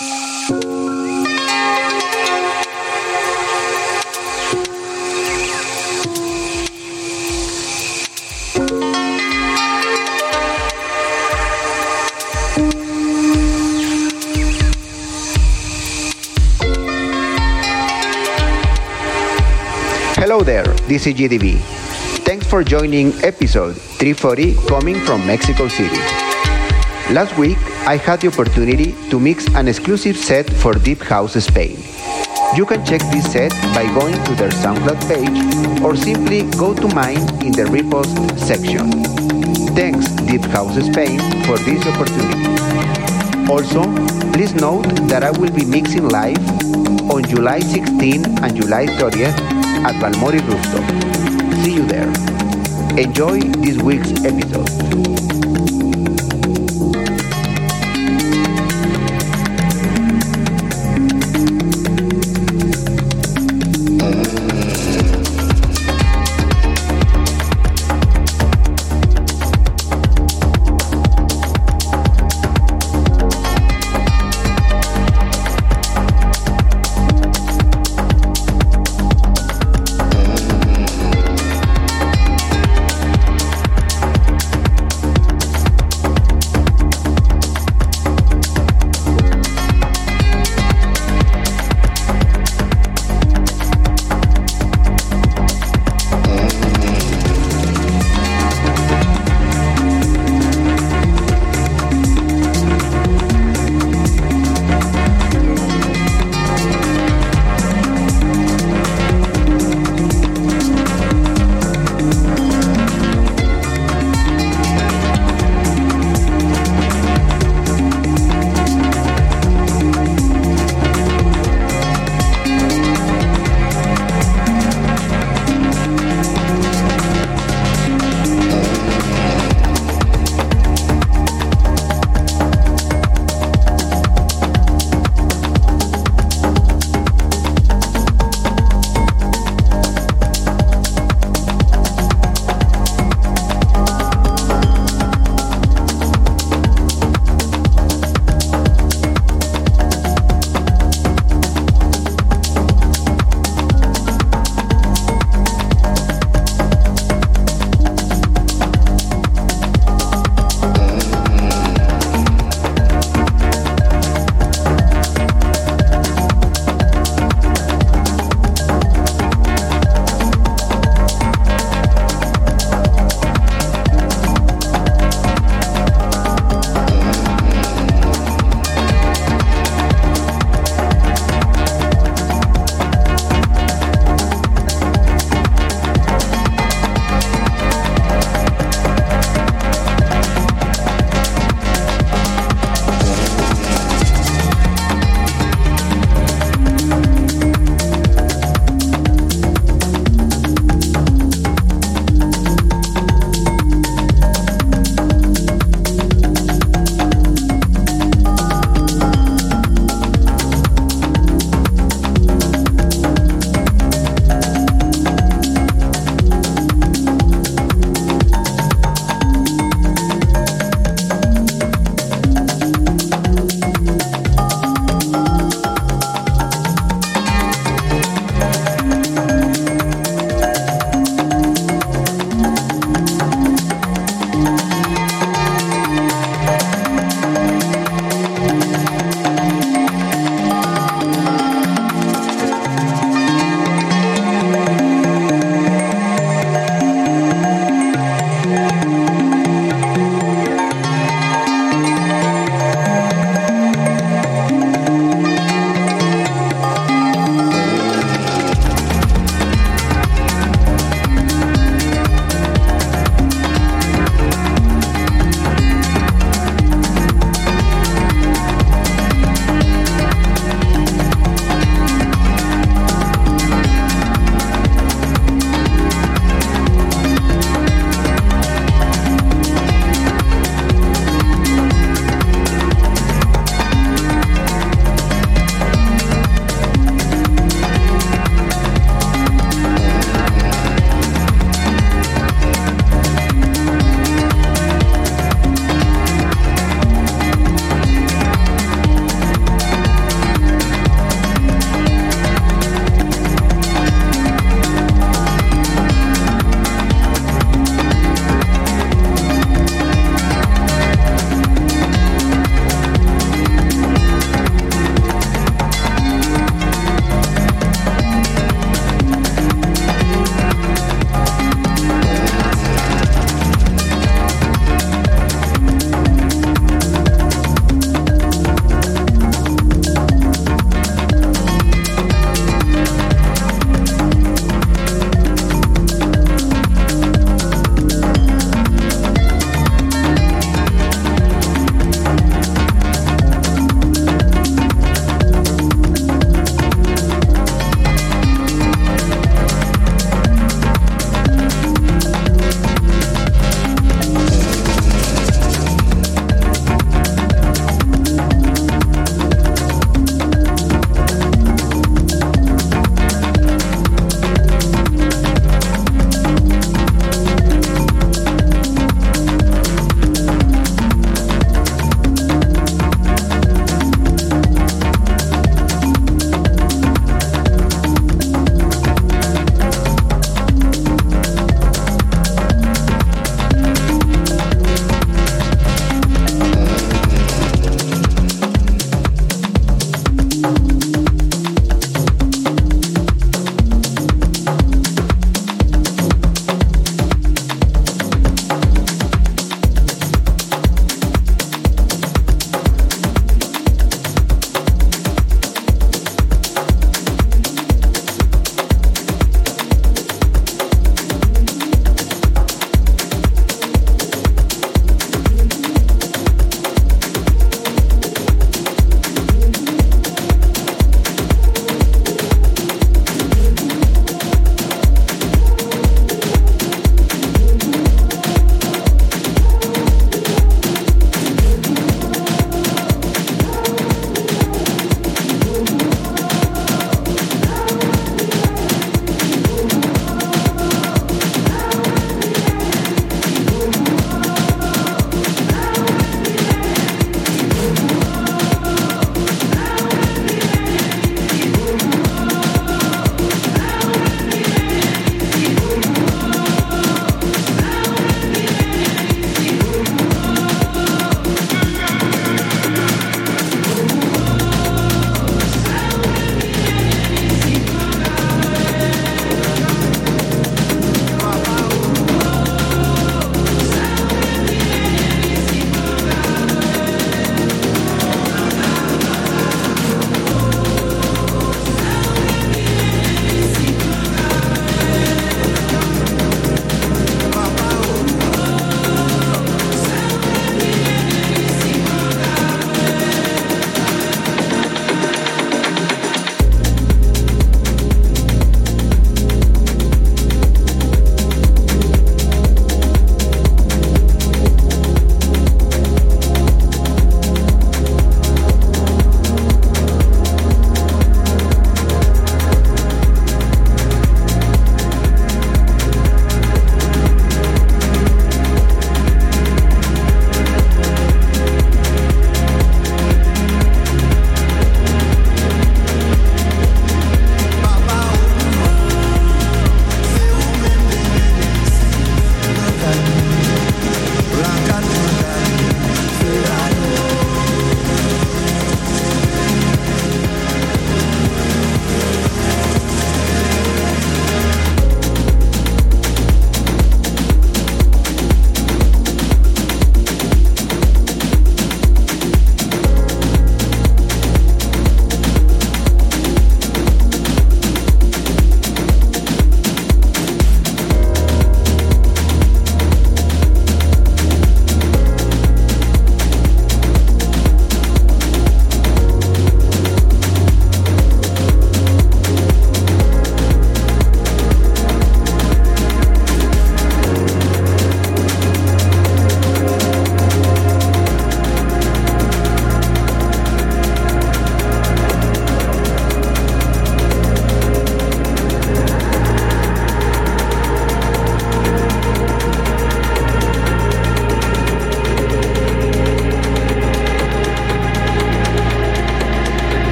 Hello there, this is GDB. Thanks for joining episode 340 coming from Mexico City. Last week, I had the opportunity to mix an exclusive set for Deep House Spain. You can check this set by going to their SoundCloud page or simply go to mine in the repost section. Thanks Deep House Spain for this opportunity. Also, please note that I will be mixing live on July 16 and July 30th at Balmori Rooftop. See you there. Enjoy this week's episode.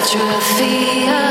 trophy.